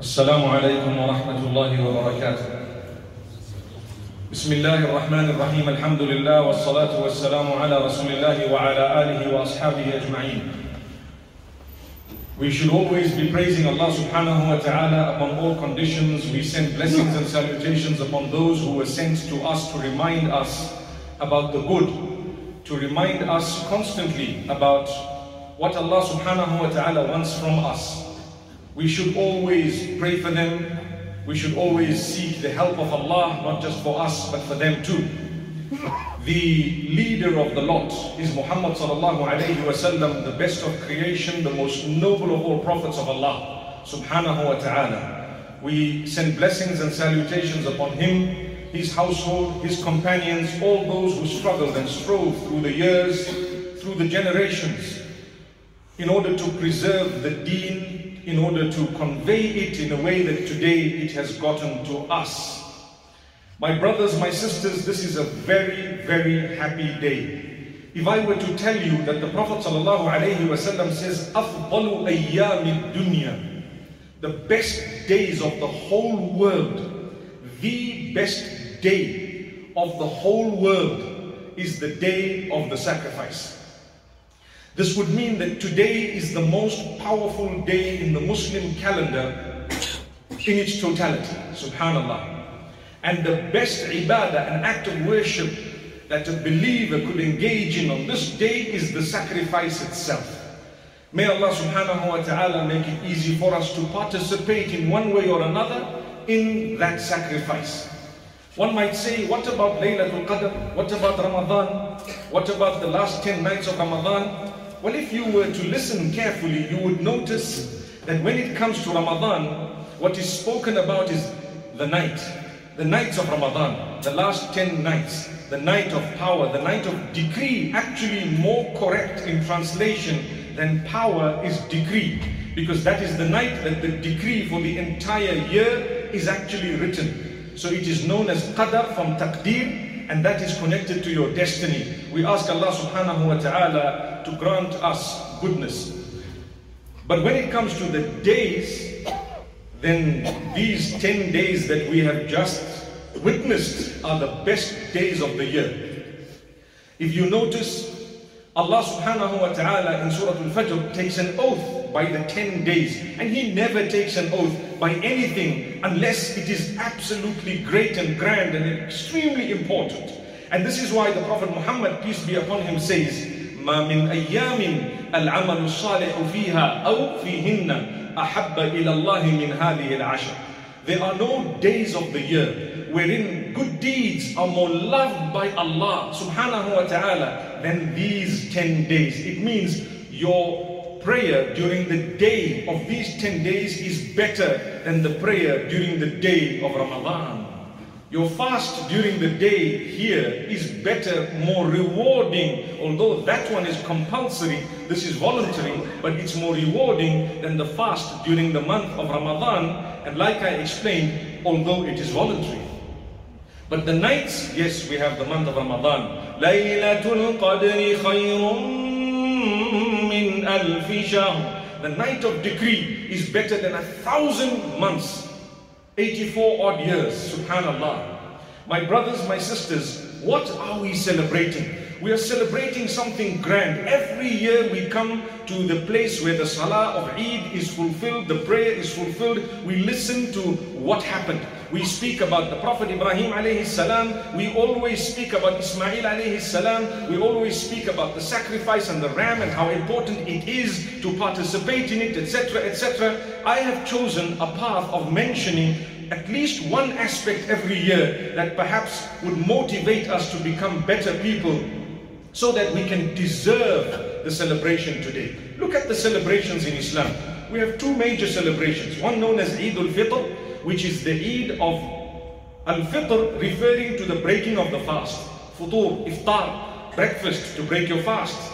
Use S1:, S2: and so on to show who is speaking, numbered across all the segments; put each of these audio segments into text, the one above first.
S1: السلام عليكم ورحمة الله وبركاته. بسم الله الرحمن الرحيم الحمد لله والصلاة والسلام على رسول الله وعلى آله وأصحابه أجمعين. We should always be praising Allah subhanahu wa ta'ala upon all conditions. We send blessings and salutations upon those who were sent to us to remind us about the good, to remind us constantly about what Allah subhanahu wa ta'ala wants from us. We should always pray for them. We should always seek the help of Allah, not just for us, but for them too. The leader of the lot is Muhammad sallallahu alayhi wasallam, the best of creation, the most noble of all prophets of Allah subhanahu wa ta'ala. We send blessings and salutations upon him, his household, his companions, all those who struggled and strove through the years, through the generations, in order to preserve the deen in order to convey it in a way that today it has gotten to us. My brothers, my sisters, this is a very, very happy day. If I were to tell you that the Prophet ﷺ says, أفضل أيام الدنيا, the best days of the whole world, the best day of the whole world is the day of the sacrifice. This would mean that today is the most powerful day in the Muslim calendar in its totality. Subhanallah. And the best ibadah, an act of worship that a believer could engage in on this day is the sacrifice itself. May Allah subhanahu wa ta'ala make it easy for us to participate in one way or another in that sacrifice. One might say, what about Laylatul Qadr? What about Ramadan? What about the last 10 nights of Ramadan? Well, if you were to listen carefully, you would notice that when it comes to Ramadan, what is spoken about is the night, the nights of Ramadan, the last 10 nights, the night of power, the night of decree, actually more correct in translation than power is decree, because that is the night that the decree for the entire year is actually written. So it is known as Qadr from Taqdeer, and that is connected to your destiny. We ask Allah subhanahu wa ta'ala to grant us goodness. But when it comes to the days, then these 10 days that we have just witnessed are the best days of the year. If you notice, Allah subhanahu wa ta'ala in Surah Al-Fajr takes an oath by the 10 days. And He never takes an oath by anything unless it is absolutely great and grand and extremely important. And this is why the Prophet Muhammad, peace be upon him, says, ما من أيام العمل الصالح فيها أو فيهن أحب إلى الله من هذه العشر. There are no days of the year wherein good deeds are more loved by Allah subhanahu wa ta'ala than these 10 days. It means your prayer during the day of these 10 days is better than the prayer during the day of Ramadan. Your fast during the day here is better, more rewarding, although that one is compulsory, this is voluntary, but it's more rewarding than the fast during the month of Ramadan, and like I explained, although it is voluntary. But the nights, yes, we have the month of Ramadan. Laylatul alfi shahr. The night of decree is better than a thousand months. 84 odd years, subhanallah. My brothers, my sisters, what are we celebrating? We are celebrating something grand. Every year we come to the place where the salah of Eid is fulfilled, the prayer is fulfilled. We listen to what happened. We speak about the Prophet Ibrahim alayhi salam. We always speak about Ismail alayhi salam. We always speak about the sacrifice and the ram and how important it is to participate in it, etc., etc. I have chosen a path of mentioning at least one aspect every year that perhaps would motivate us to become better people so that we can deserve the celebration today. Look at the celebrations in Islam We have two major celebrations. One known as Eid al-Fitr, which is the Eid of Al-Fitr referring to the breaking of the fast. Futur, iftar, breakfast to break your fast.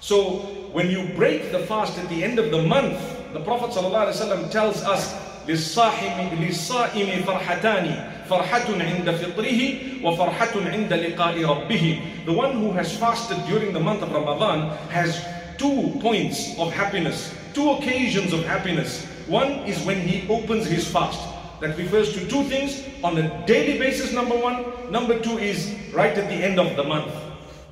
S1: So when you break the fast at the end of the month, the Prophet ﷺ tells us للصائم للصائم فرحتان فرحة عند فطره وفرحة عند لقاء ربه The one who has fasted during the month of Ramadan has two points of happiness, two occasions of happiness. One is when he opens his fast. That refers to two things on a daily basis, number one. Number two is right at the end of the month.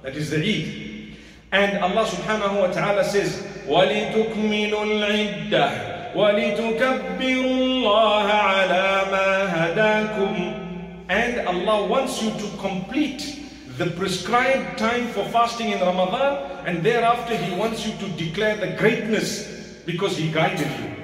S1: That is the Eid. And Allah subhanahu wa ta'ala says, وَلِتُكْمِلُوا الْعِدَّةِ وَلِتُكَبِّرُوا اللَّهَ عَلَى مَا هَدَاكُمْ And Allah wants you to complete the prescribed time for fasting in Ramadan and thereafter He wants you to declare the greatness because He guided you.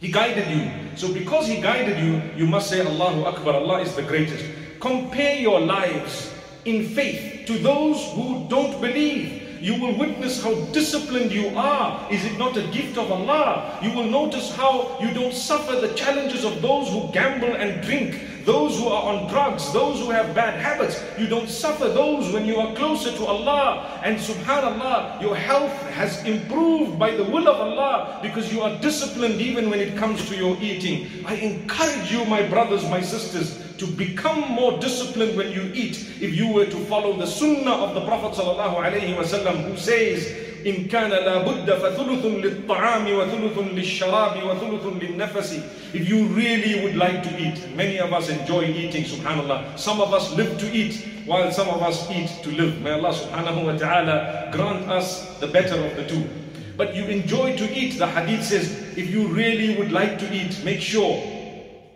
S1: He guided you. So because He guided you, you must say Allahu Akbar, Allah is the greatest. Compare your lives in faith to those who don't believe you will witness how disciplined you are. Is it not a gift of Allah? You will notice how you don't suffer the challenges of those who gamble and drink, those who are on drugs, those who have bad habits. You don't suffer those when you are closer to Allah. And subhanAllah, your health has improved by the will of Allah because you are disciplined even when it comes to your eating. I encourage you, my brothers, my sisters, to become more disciplined when you eat if you were to follow the sunnah of the Prophet ﷺ who says إن كان لابد فثلث للطعام وثلث للشراب وثلث للنفس If you really would like to eat, many of us enjoy eating, subhanAllah. Some of us live to eat, while some of us eat to live. May Allah subhanahu wa ta'ala grant us the better of the two. But you enjoy to eat, the hadith says, if you really would like to eat, make sure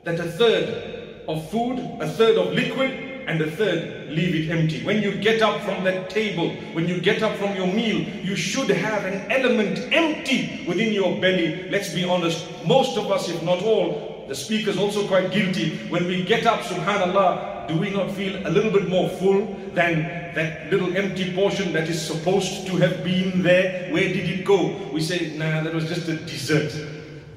S1: that a third of food, a third of liquid, and the third, leave it empty. When you get up from that table, when you get up from your meal, you should have an element empty within your belly. Let's be honest, most of us, if not all, the speaker is also quite guilty. When we get up, subhanAllah, do we not feel a little bit more full than that little empty portion that is supposed to have been there? Where did it go? We say, nah, that was just a dessert.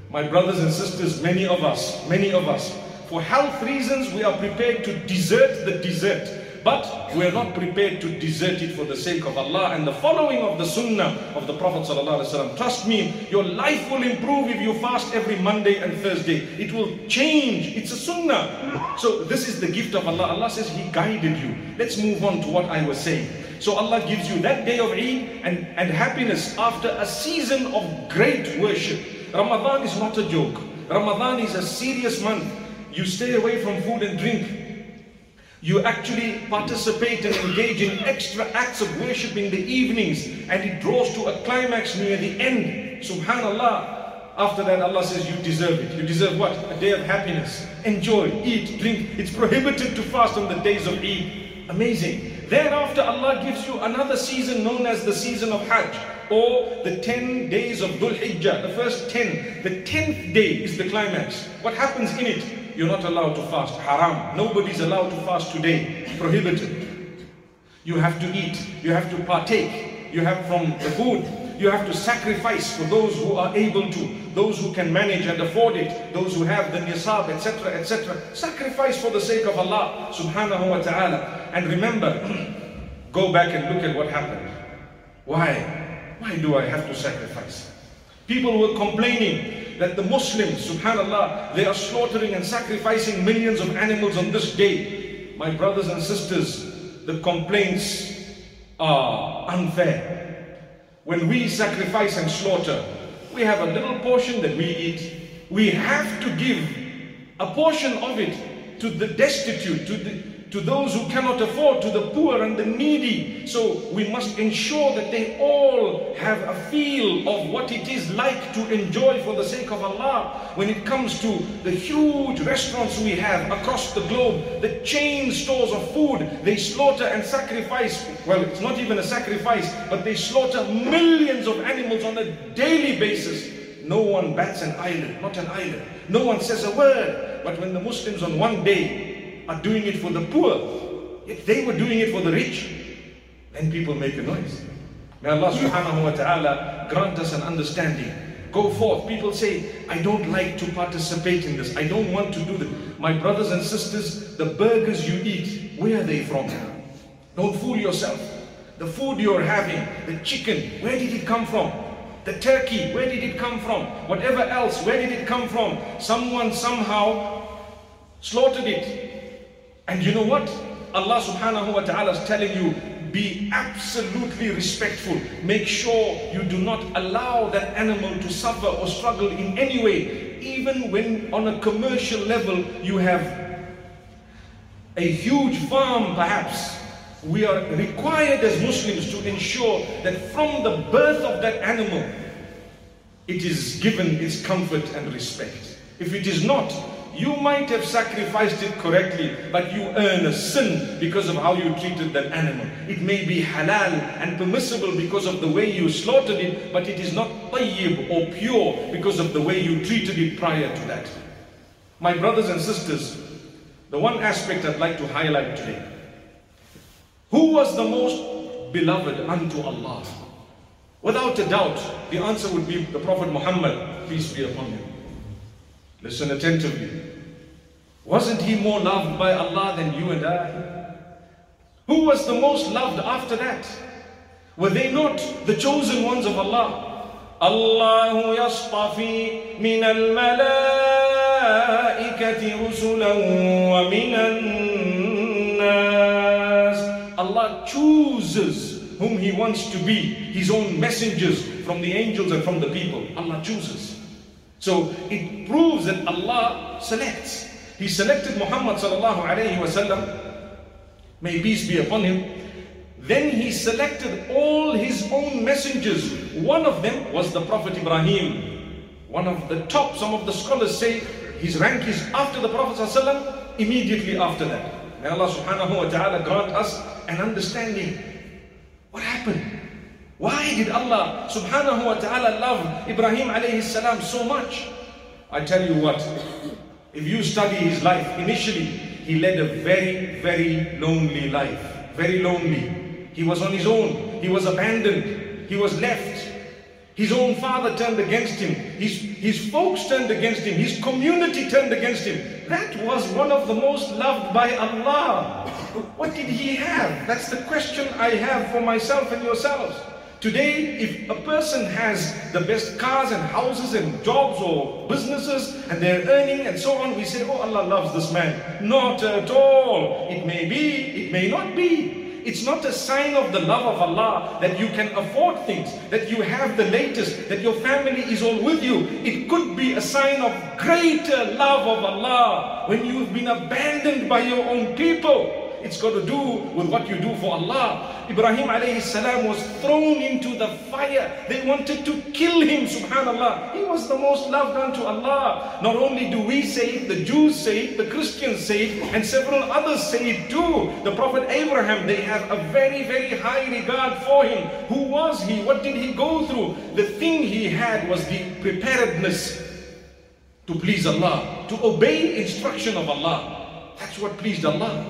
S1: My brothers and sisters, many of us, many of us, for health reasons, we are prepared to desert the desert. But we are not prepared to desert it for the sake of Allah and the following of the sunnah of the Prophet ﷺ. Trust me, your life will improve if you fast every Monday and Thursday. It will change. It's a sunnah. So this is the gift of Allah. Allah says He guided you. Let's move on to what I was saying. So Allah gives you that day of Eid and, and happiness after a season of great worship. Ramadan is not a joke. Ramadan is a serious month. You stay away from food and drink. You actually participate and engage in extra acts of worship in the evenings and it draws to a climax near the end. Subhanallah. After that, Allah says, You deserve it. You deserve what? A day of happiness. Enjoy, eat, drink. It's prohibited to fast on the days of Eid. Amazing. Thereafter, Allah gives you another season known as the season of Hajj or the 10 days of Dhul Hijjah, the first 10. The 10th day is the climax. What happens in it? You're not allowed to fast. Haram. Nobody's allowed to fast today. Prohibited. You have to eat. You have to partake. You have from the food. You have to sacrifice for those who are able to, those who can manage and afford it, those who have the nisab, etc., etc. Sacrifice for the sake of Allah subhanahu wa ta'ala. And remember, go back and look at what happened. Why? Why do I have to sacrifice? People were complaining that the Muslims, subhanAllah, they are slaughtering and sacrificing millions of animals on this day. My brothers and sisters, the complaints are unfair. When we sacrifice and slaughter, we have a little portion that we eat. We have to give a portion of it to the destitute, to the, to those who cannot afford, to the poor and the needy. So we must ensure that they all have a feel of what it is like to enjoy for the sake of Allah. When it comes to the huge restaurants we have across the globe, the chain stores of food, they slaughter and sacrifice. Well, it's not even a sacrifice, but they slaughter millions of animals on a daily basis. No one bats an eyelid, not an eyelid. No one says a word. But when the Muslims on one day are doing it for the poor. If they were doing it for the rich, then people make a noise. May Allah subhanahu wa ta'ala grant us an understanding. Go forth. People say, I don't like to participate in this. I don't want to do this. My brothers and sisters, the burgers you eat, where are they from? Don't fool yourself. The food you're having, the chicken, where did it come from? The turkey, where did it come from? Whatever else, where did it come from? Someone somehow slaughtered it and you know what? Allah subhanahu wa ta'ala is telling you, be absolutely respectful. Make sure you do not allow that animal to suffer or struggle in any way. even when on a commercial level you have a huge farm perhaps, we are required as Muslims to ensure that from the birth of that animal, it is given its comfort and respect. If it is not, you might have sacrificed it correctly, but you earn a sin because of how you treated that animal. It may be halal and permissible because of the way you slaughtered it, but it is not tayyib or pure because of the way you treated it prior to that. My brothers and sisters, the one aspect I'd like to highlight today. Who was the most beloved unto Allah? Without a doubt, the answer would be the Prophet Muhammad, peace be upon him. Listen attentively. Wasn't he more loved by Allah than you and I? Who was the most loved after that? Were they not the chosen ones of Allah? الله يصطفي من الملائكة رسلا ومن الناس Allah chooses whom He wants to be His own messengers from the angels and from the people. Allah chooses. so it proves that Allah selects. He selected Muhammad sallallahu alayhi wasallam, may peace be upon him. Then he selected all his own messengers. One of them was the Prophet Ibrahim. One of the top, some of the scholars say his rank is after the Prophet sallallahu immediately after that. May Allah subhanahu wa ta'ala grant us an understanding. What happened? Why did Allah subhanahu wa ta'ala love Ibrahim alayhi salam so much? I tell you what, if you study his life, initially he led a very, very lonely life. Very lonely. He was on his own. He was abandoned. He was left. His own father turned against him. His, his folks turned against him. His community turned against him. That was one of the most loved by Allah. What did he have? That's the question I have for myself and yourselves. Today, if a person has the best cars and houses and jobs or businesses and they're earning and so on, we say, oh, Allah loves this man. Not at all. It may be, it may not be. It's not a sign of the love of Allah that you can afford things, that you have the latest, that your family is all with you. It could be a sign of greater love of Allah when you've been abandoned by your own people. It's got to do with what you do for Allah. Ibrahim alayhi salam was thrown into the fire. They wanted to kill him, subhanallah. He was the most loved unto Allah. Not only do we say it, the Jews say it, the Christians say it, and several others say it too. The Prophet Abraham, they have a very, very high regard for him. Who was he? What did he go through? The thing he had was the preparedness to please Allah, to obey instruction of Allah. That's what pleased Allah.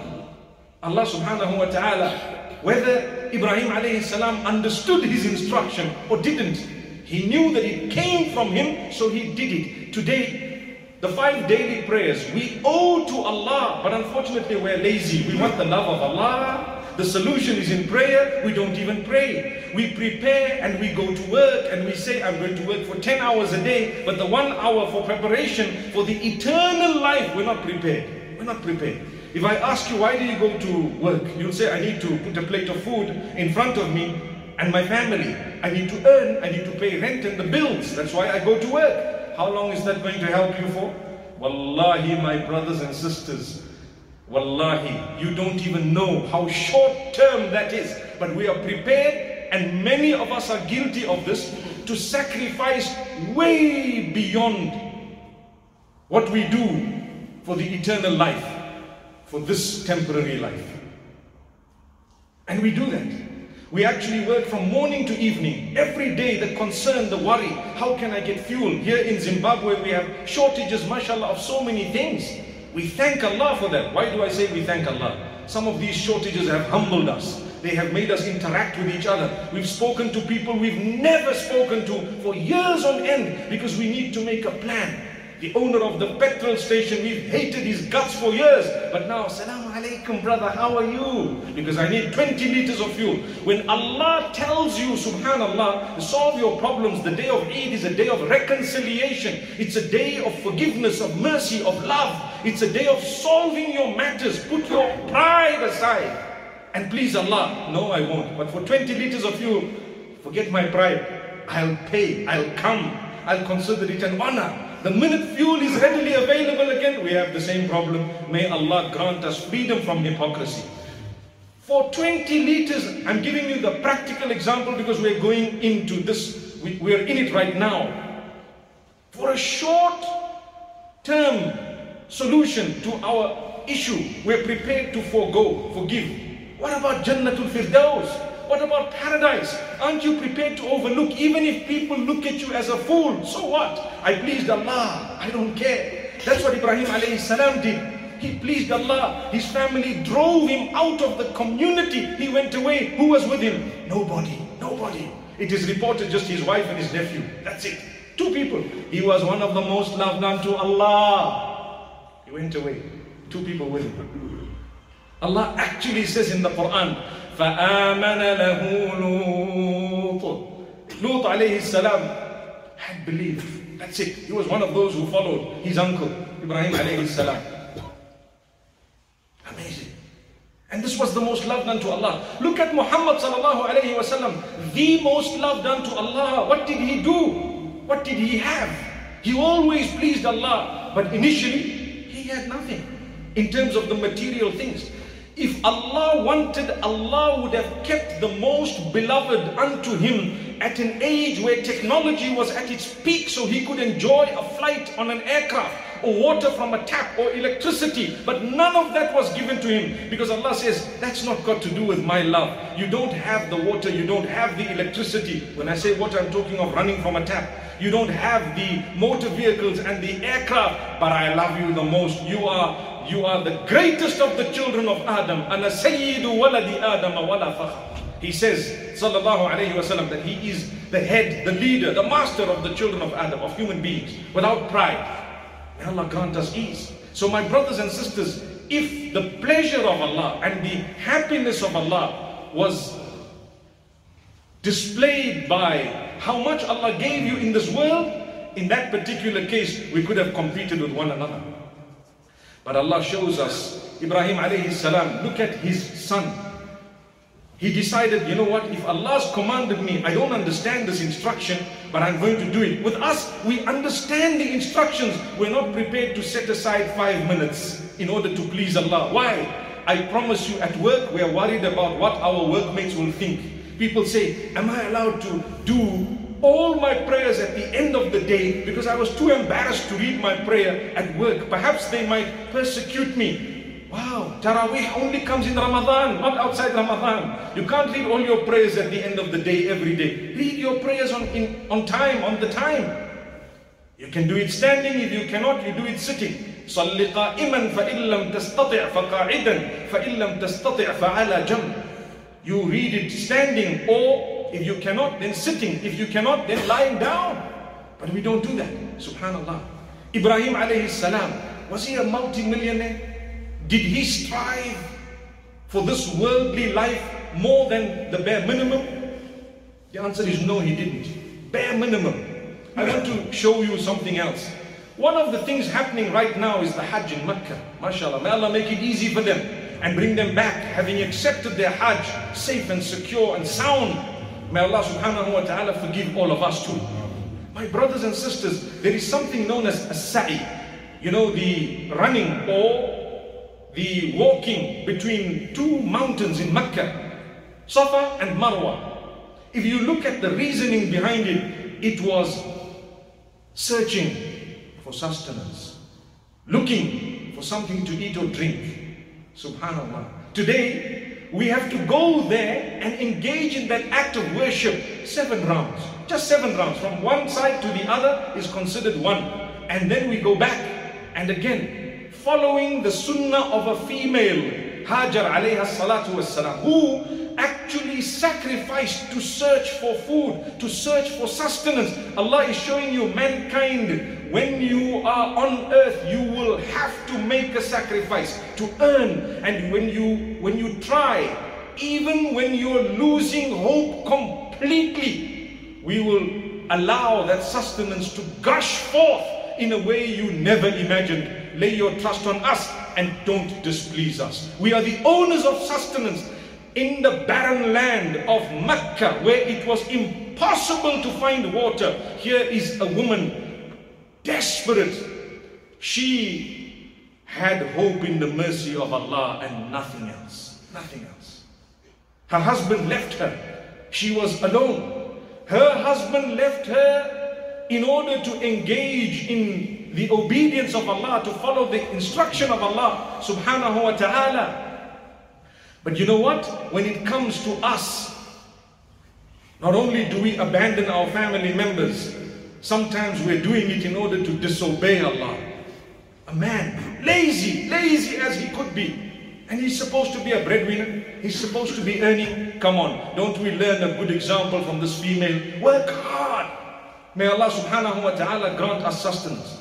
S1: Allah subhanahu wa ta'ala, whether Ibrahim alayhi salam understood his instruction or didn't, he knew that it came from him, so he did it. Today, the five daily prayers we owe to Allah, but unfortunately we're lazy. We want the love of Allah. The solution is in prayer. We don't even pray. We prepare and we go to work and we say, I'm going to work for 10 hours a day, but the one hour for preparation for the eternal life, we're not prepared. We're not prepared. If I ask you, why do you go to work? You'll say, I need to put a plate of food in front of me and my family. I need to earn, I need to pay rent and the bills. That's why I go to work. How long is that going to help you for? Wallahi, my brothers and sisters, Wallahi, you don't even know how short term that is. But we are prepared, and many of us are guilty of this, to sacrifice way beyond what we do for the eternal life for this temporary life. And we do that. We actually work from morning to evening. Every day, the concern, the worry, how can I get fuel? Here in Zimbabwe, we have shortages, mashallah, of so many things. We thank Allah for that. Why do I say we thank Allah? Some of these shortages have humbled us. They have made us interact with each other. We've spoken to people we've never spoken to for years on end because we need to make a plan the owner of the petrol station, we've hated his guts for years. But now, Assalamu alaikum, brother, how are you? Because I need 20 liters of fuel. When Allah tells you, subhanAllah, solve your problems, the day of Eid is a day of reconciliation. It's a day of forgiveness, of mercy, of love. It's a day of solving your matters. Put your pride aside. And please Allah, no, I won't. But for 20 liters of fuel, forget my pride. I'll pay, I'll come. I'll consider it an honor The minute fuel is readily available again, we have the same problem. May Allah grant us freedom from hypocrisy. For 20 liters, I'm giving you the practical example because we're going into this, we, we're in it right now. For a short term solution to our issue, we're prepared to forego, forgive. What about Jannatul Firdaus? What about paradise? Aren't you prepared to overlook, even if people look at you as a fool? So what? I pleased Allah. I don't care. That's what Ibrahim alayhi salam did. He pleased Allah. His family drove him out of the community. He went away. Who was with him? Nobody. Nobody. It is reported just his wife and his nephew. That's it. Two people. He was one of the most loved unto Allah. He went away. Two people with him. Allah actually says in the Quran, فآمن له لوط Lut alayhi salam had believed. That's it. He was one of those who followed his uncle, Ibrahim alayhi salam. Amazing. And this was the most loved unto Allah. Look at Muhammad sallallahu alayhi wasallam, the most loved unto Allah. What did he do? What did he have? He always pleased Allah, but initially he had nothing in terms of the material things. If Allah wanted, Allah would have kept the most beloved unto him at an age where technology was at its peak so he could enjoy a flight on an aircraft or water from a tap or electricity. But none of that was given to him because Allah says, that's not got to do with my love. You don't have the water, you don't have the electricity. When I say water, I'm talking of running from a tap. You don't have the motor vehicles and the aircraft, but I love you the most. You are you are the greatest of the children of Adam. Ana waladi Adam. He says, sallallahu alayhi wasallam, that he is the head, the leader, the master of the children of Adam, of human beings, without pride. May Allah grant us ease. So my brothers and sisters, if the pleasure of Allah and the happiness of Allah was displayed by how much Allah gave you in this world, in that particular case, we could have competed with one another. But Allah shows us, Ibrahim alayhi salam, look at his son. He decided, you know what, if Allah's commanded me, I don't understand this instruction, but I'm going to do it. With us, we understand the instructions. We're not prepared to set aside five minutes in order to please Allah. Why? I promise you, at work, we're worried about what our workmates will think People say, Am I allowed to do all my prayers at the end of the day because I was too embarrassed to read my prayer at work? Perhaps they might persecute me. Wow, Taraweeh only comes in Ramadan, not outside Ramadan. You can't read all your prayers at the end of the day, every day. Read your prayers on, in, on time, on the time. You can do it standing, if you cannot, you do it sitting. صل قائما فإن لم تستطع فقاعدا فإن لم تستطع فعلى جنب. you read it standing or if you cannot, then sitting. If you cannot, then lying down. But we don't do that. Subhanallah. Ibrahim alayhi salam, was he a multi-millionaire? Did he strive for this worldly life more than the bare minimum? The answer is no, he didn't. Bare minimum. I want to show you something else. One of the things happening right now is the Hajj in Mecca. MashaAllah. May Allah make it easy for them and bring them back, having accepted their Hajj safe and secure and sound. May Allah subhanahu wa ta'ala forgive all of us too. My brothers and sisters, there is something known as a sa'i. You know, the running or the walking between two mountains in Mecca, Safa and Marwa. If you look at the reasoning behind it, it was searching for sustenance, looking for something to eat or drink. Subhanallah. Today, we have to go there and engage in that act of worship seven rounds. Just seven rounds. From one side to the other is considered one. And then we go back. And again, following the sunnah of a female, Hajar salatu who actually sacrificed to search for food, to search for sustenance. Allah is showing you mankind, when you are on earth, you will have to make a sacrifice to earn. And when you when you try, even when you're losing hope completely, we will allow that sustenance to gush forth in a way you never imagined. Lay your trust on us and don't displease us. We are the owners of sustenance in the barren land of Mecca where it was impossible to find water. Here is a woman desperate. She had hope in the mercy of Allah and nothing else. Nothing else. Her husband left her. She was alone. Her husband left her in order to engage in the obedience of Allah, to follow the instruction of Allah subhanahu wa ta'ala. But you know what? When it comes to us, not only do we abandon our family members, sometimes we're doing it in order to disobey Allah. A man, lazy, lazy as he could be, and he's supposed to be a breadwinner, he's supposed to be earning. Come on, don't we learn a good example from this female? Work hard. May Allah subhanahu wa ta'ala grant us sustenance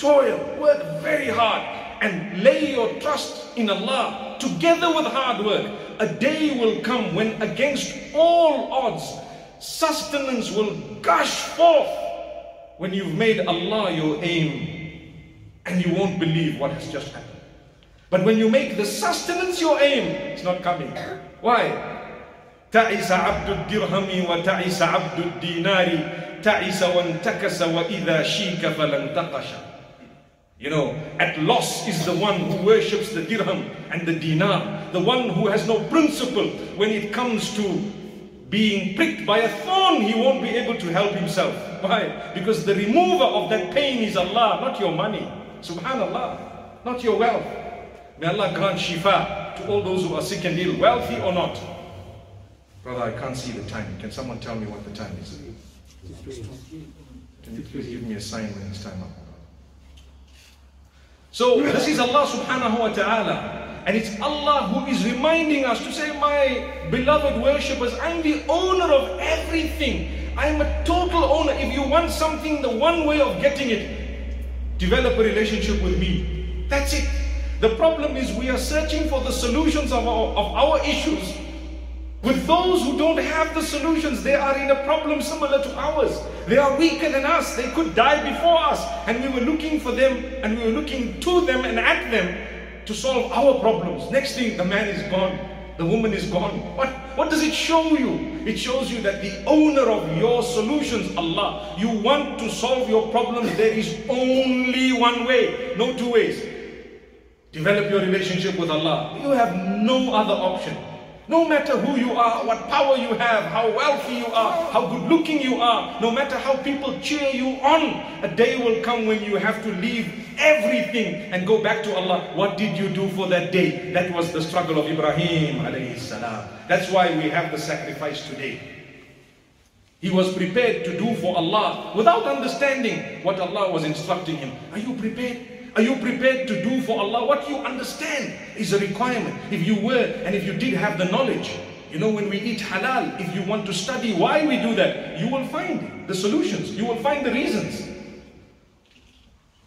S1: Toil, work very hard, and lay your trust in Allah together with hard work. A day will come when against all odds, sustenance will gush forth when you've made Allah your aim and you won't believe what has just happened. But when you make the sustenance your aim, it's not coming. Why? تعس عبد الدرهم وتعس عبد الدينار تعس وانتكس وإذا شيك فلانتقش you know, at loss is the one who worships the dirham and the dinar, the one who has no principle when it comes to being pricked by a thorn, he won't be able to help himself. Why? Because the remover of that pain is Allah, not your money. Subhanallah, not your wealth. May Allah grant shifa to all those who are sick and ill, wealthy or not. Brother, I can't see the time. Can someone tell me what the time is? Can you please give me a sign when it's time up? So this is Allah subhanahu wa ta'ala. And it's Allah who is reminding us to say, My beloved worshippers, I'm the owner of everything. I'm a total owner. If you want something, the one way of getting it, develop a relationship with me. That's it. The problem is we are searching for the solutions of our, of our issues with those who don't have the solutions, they are in a problem similar to ours. They are weaker than us. They could die before us. And we were looking for them and we were looking to them and at them to solve our problems. Next thing, the man is gone. The woman is gone. What, what does it show you? It shows you that the owner of your solutions, Allah, you want to solve your problems, there is only one way, no two ways. Develop your relationship with Allah. You have no other option. No matter who you are, what power you have, how wealthy you are, how good looking you are, no matter how people cheer you on, a day will come when you have to leave everything and go back to Allah. What did you do for that day? That was the struggle of Ibrahim alayhi salam. That's why we have the sacrifice today. He was prepared to do for Allah without understanding what Allah was instructing him. Are you prepared? Are you prepared to do for Allah what you understand is a requirement? If you were and if you did have the knowledge, you know, when we eat halal, if you want to study why we do that, you will find the solutions, you will find the reasons.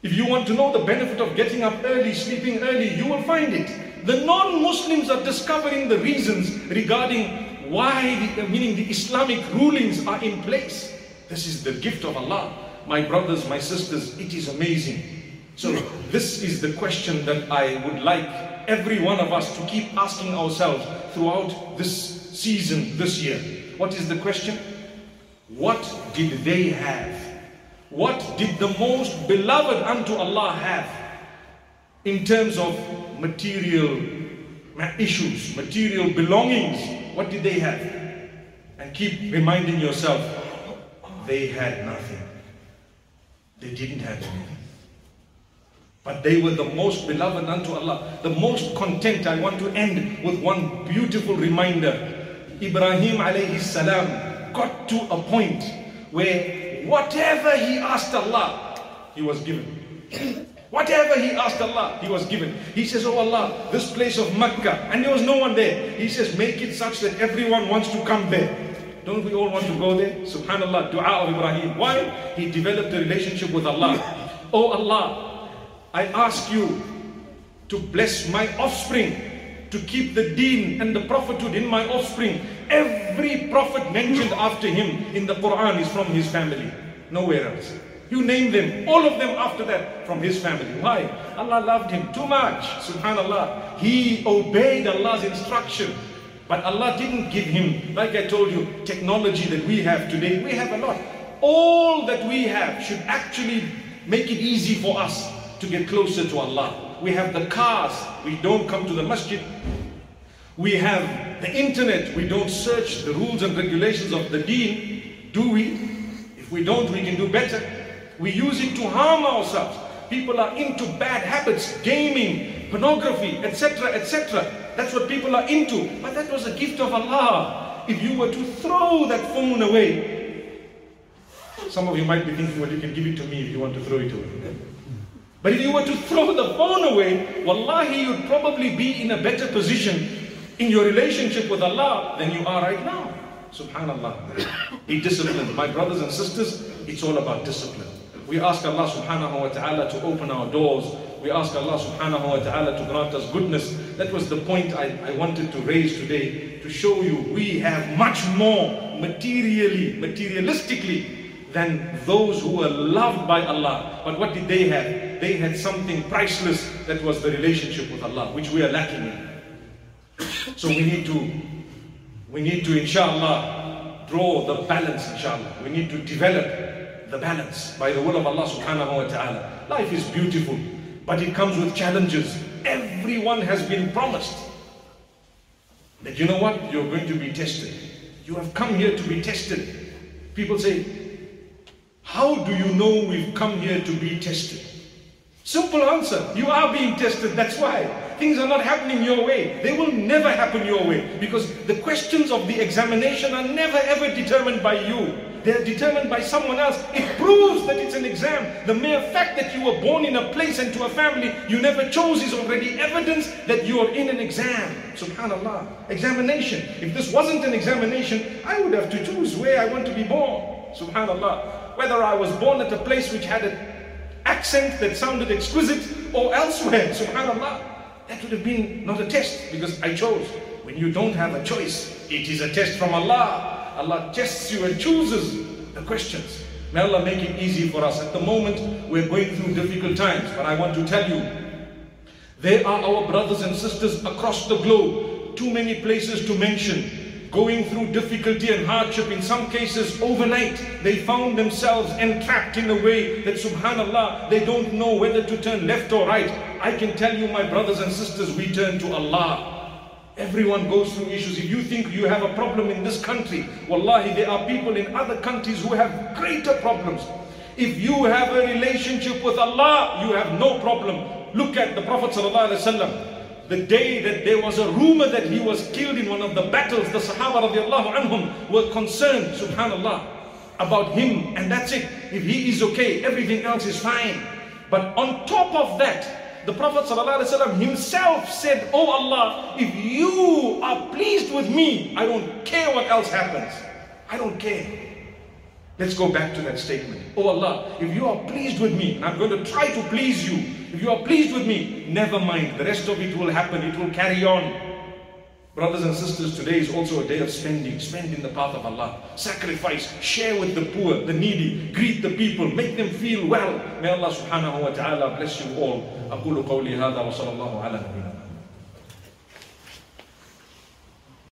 S1: If you want to know the benefit of getting up early, sleeping early, you will find it. The non Muslims are discovering the reasons regarding why, the, uh, meaning the Islamic rulings are in place. This is the gift of Allah. My brothers, my sisters, it is amazing. So this is the question that I would like every one of us to keep asking ourselves throughout this season, this year. What is the question? What did they have? What did the most beloved unto Allah have in terms of material issues, material belongings? What did they have? And keep reminding yourself, they had nothing. They didn't have anything. But they were the most beloved unto Allah, the most content. I want to end with one beautiful reminder. Ibrahim alayhi salam got to a point where whatever he asked Allah, he was given. Whatever he asked Allah, he was given. He says, Oh Allah, this place of Mecca, and there was no one there. He says, make it such that everyone wants to come there. Don't we all want to go there? Subhanallah, dua of Ibrahim. Why? He developed a relationship with Allah. Oh Allah, I ask you to bless my offspring, to keep the deen and the prophethood in my offspring. Every prophet mentioned after him in the Quran is from his family, nowhere else. You name them, all of them after that from his family. Why? Allah loved him too much. Subhanallah. He obeyed Allah's instruction. But Allah didn't give him, like I told you, technology that we have today. We have a lot. All that we have should actually make it easy for us to get closer to Allah. We have the cars, we don't come to the masjid. We have the internet, we don't search the rules and regulations of the deen, do we? If we don't, we can do better. We use it to harm ourselves. People are into bad habits, gaming, pornography, etc., etc. That's what people are into. But that was a gift of Allah. If you were to throw that phone away, some of you might be thinking, well, you can give it to me if you want to throw it away. But if you were to throw the phone away, wallahi, you'd probably be in a better position in your relationship with Allah than you are right now. Subhanallah. Be disciplined. My brothers and sisters, it's all about discipline. We ask Allah subhanahu wa ta'ala to open our doors. We ask Allah subhanahu wa ta'ala to grant us goodness. That was the point I, I wanted to raise today to show you we have much more materially, materialistically than those who were loved by Allah. But what did they have? They had something priceless that was the relationship with Allah, which we are lacking in. So we need to, we need to, inshallah, draw the balance, inshallah. We need to develop the balance by the will of Allah subhanahu wa ta'ala. Life is beautiful, but it comes with challenges. Everyone has been promised that you know what? You're going to be tested. You have come here to be tested. People say, how do you know we've come here to be tested? Simple answer. You are being tested, that's why. Things are not happening your way. They will never happen your way because the questions of the examination are never ever determined by you. They're determined by someone else. It proves that it's an exam. The mere fact that you were born in a place and to a family you never chose is already evidence that you are in an exam. Subhanallah. Examination. If this wasn't an examination, I would have to choose where I want to be born. Subhanallah. Whether I was born at a place which had an accent that sounded exquisite or elsewhere. Subhanallah. That would have been not a test because I chose. When you don't have a choice, it is a test from Allah. Allah tests you and chooses the questions. May Allah make it easy for us. At the moment, we're going through difficult times, but I want to tell you, there are our brothers and sisters across the globe, too many places to mention, going through difficulty and hardship, in some cases overnight, they found themselves entrapped in a way that subhanallah, they don't know whether to turn left or right. I can tell you, my brothers and sisters, we turn to Allah. Everyone goes through issues. If you think you have a problem in this country, wallahi, there are people in other countries who have greater problems. If you have a relationship with Allah, you have no problem. Look at the Prophet ﷺ the day that there was a rumor that he was killed in one of the battles, the Sahaba anhum were concerned, subhanallah, about him and that's it. If he is okay, everything else is fine. But on top of that, the Prophet ﷺ himself said, Oh Allah, if you are pleased with me, I don't care what else happens. I don't care. Let's go back to that statement. Oh Allah, if you are pleased with me, I'm going to try to please you. If you are pleased with me, never mind. The rest of it will happen. It will carry on. Brothers and sisters, today is also a day of spending. Spend in the path of Allah. Sacrifice. Share with the poor, the needy. Greet the people. Make them feel well. May Allah subhanahu wa ta'ala bless you all. أقول قولي هذا وصلى الله على نبينا